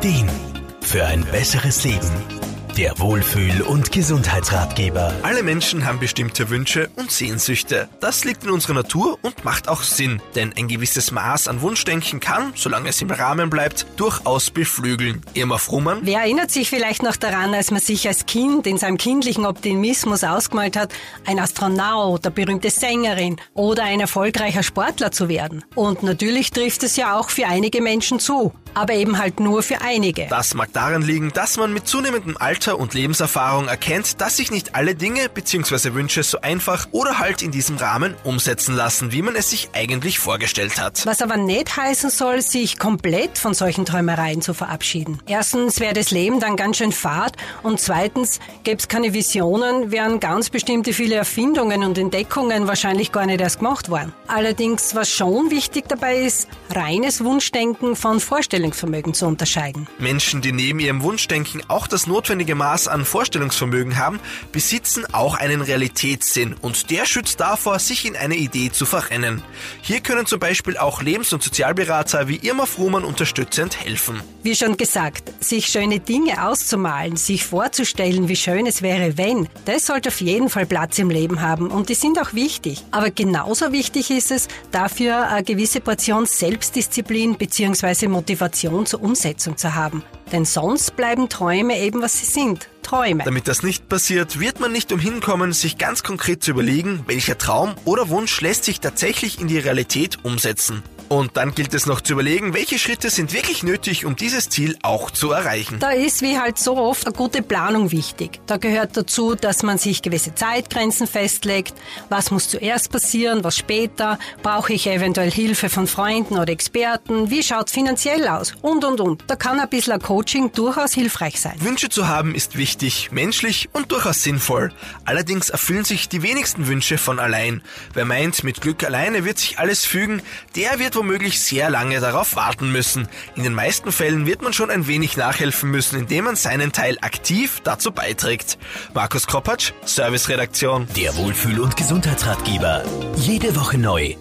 Ideen für ein besseres Leben. Der Wohlfühl- und Gesundheitsratgeber. Alle Menschen haben bestimmte Wünsche und Sehnsüchte. Das liegt in unserer Natur und macht auch Sinn, denn ein gewisses Maß an Wunschdenken kann, solange es im Rahmen bleibt, durchaus beflügeln. Irma Frumann? Wer erinnert sich vielleicht noch daran, als man sich als Kind in seinem kindlichen Optimismus ausgemalt hat, ein Astronaut, eine berühmte Sängerin oder ein erfolgreicher Sportler zu werden? Und natürlich trifft es ja auch für einige Menschen zu, aber eben halt nur für einige. Das mag daran liegen, dass man mit zunehmendem Alter und Lebenserfahrung erkennt, dass sich nicht alle Dinge bzw. Wünsche so einfach oder halt in diesem Rahmen umsetzen lassen, wie man es sich eigentlich vorgestellt hat. Was aber nicht heißen soll, sich komplett von solchen Träumereien zu verabschieden. Erstens wäre das Leben dann ganz schön fad und zweitens gäbe es keine Visionen, wären ganz bestimmte viele Erfindungen und Entdeckungen wahrscheinlich gar nicht erst gemacht worden. Allerdings, was schon wichtig dabei ist, reines Wunschdenken von Vorstellungsvermögen zu unterscheiden. Menschen, die neben ihrem Wunschdenken auch das notwendige Maß an Vorstellungsvermögen haben, besitzen auch einen Realitätssinn und der schützt davor, sich in eine Idee zu verrennen. Hier können zum Beispiel auch Lebens- und Sozialberater wie Irma Fruhmann unterstützend helfen. Wie schon gesagt, sich schöne Dinge auszumalen, sich vorzustellen, wie schön es wäre, wenn, das sollte auf jeden Fall Platz im Leben haben und die sind auch wichtig. Aber genauso wichtig ist es, dafür eine gewisse Portion Selbstdisziplin bzw. Motivation zur Umsetzung zu haben. Denn sonst bleiben Träume eben, was sie sind. Träume. Damit das nicht passiert, wird man nicht umhin kommen, sich ganz konkret zu überlegen, welcher Traum oder Wunsch lässt sich tatsächlich in die Realität umsetzen. Und dann gilt es noch zu überlegen, welche Schritte sind wirklich nötig, um dieses Ziel auch zu erreichen. Da ist wie halt so oft eine gute Planung wichtig. Da gehört dazu, dass man sich gewisse Zeitgrenzen festlegt. Was muss zuerst passieren, was später? Brauche ich eventuell Hilfe von Freunden oder Experten? Wie schaut es finanziell aus? Und, und, und. Da kann ein bisschen Coaching durchaus hilfreich sein. Wünsche zu haben ist wichtig, menschlich und durchaus sinnvoll. Allerdings erfüllen sich die wenigsten Wünsche von allein. Wer meint, mit Glück alleine wird sich alles fügen, der wird womöglich sehr lange darauf warten müssen. In den meisten Fällen wird man schon ein wenig nachhelfen müssen, indem man seinen Teil aktiv dazu beiträgt. Markus Kropatsch, Serviceredaktion. Der Wohlfühl- und Gesundheitsratgeber. Jede Woche neu